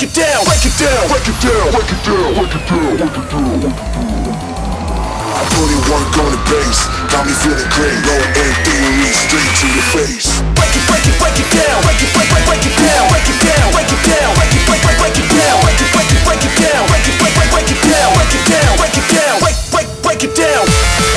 break, break it down, break it down, break it down, break it down, break it down, break it down. I put in work on the bass, got me feeling great. Low end theory, straight to your face. Break it, break it, break it down, break it, break, break, break it down, break it down, break it down, break it, break, break, break it down, break it, break it, break it down, break it, break, break, break it down, break it down, break it down, break, break, break it down.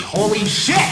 Holy shit!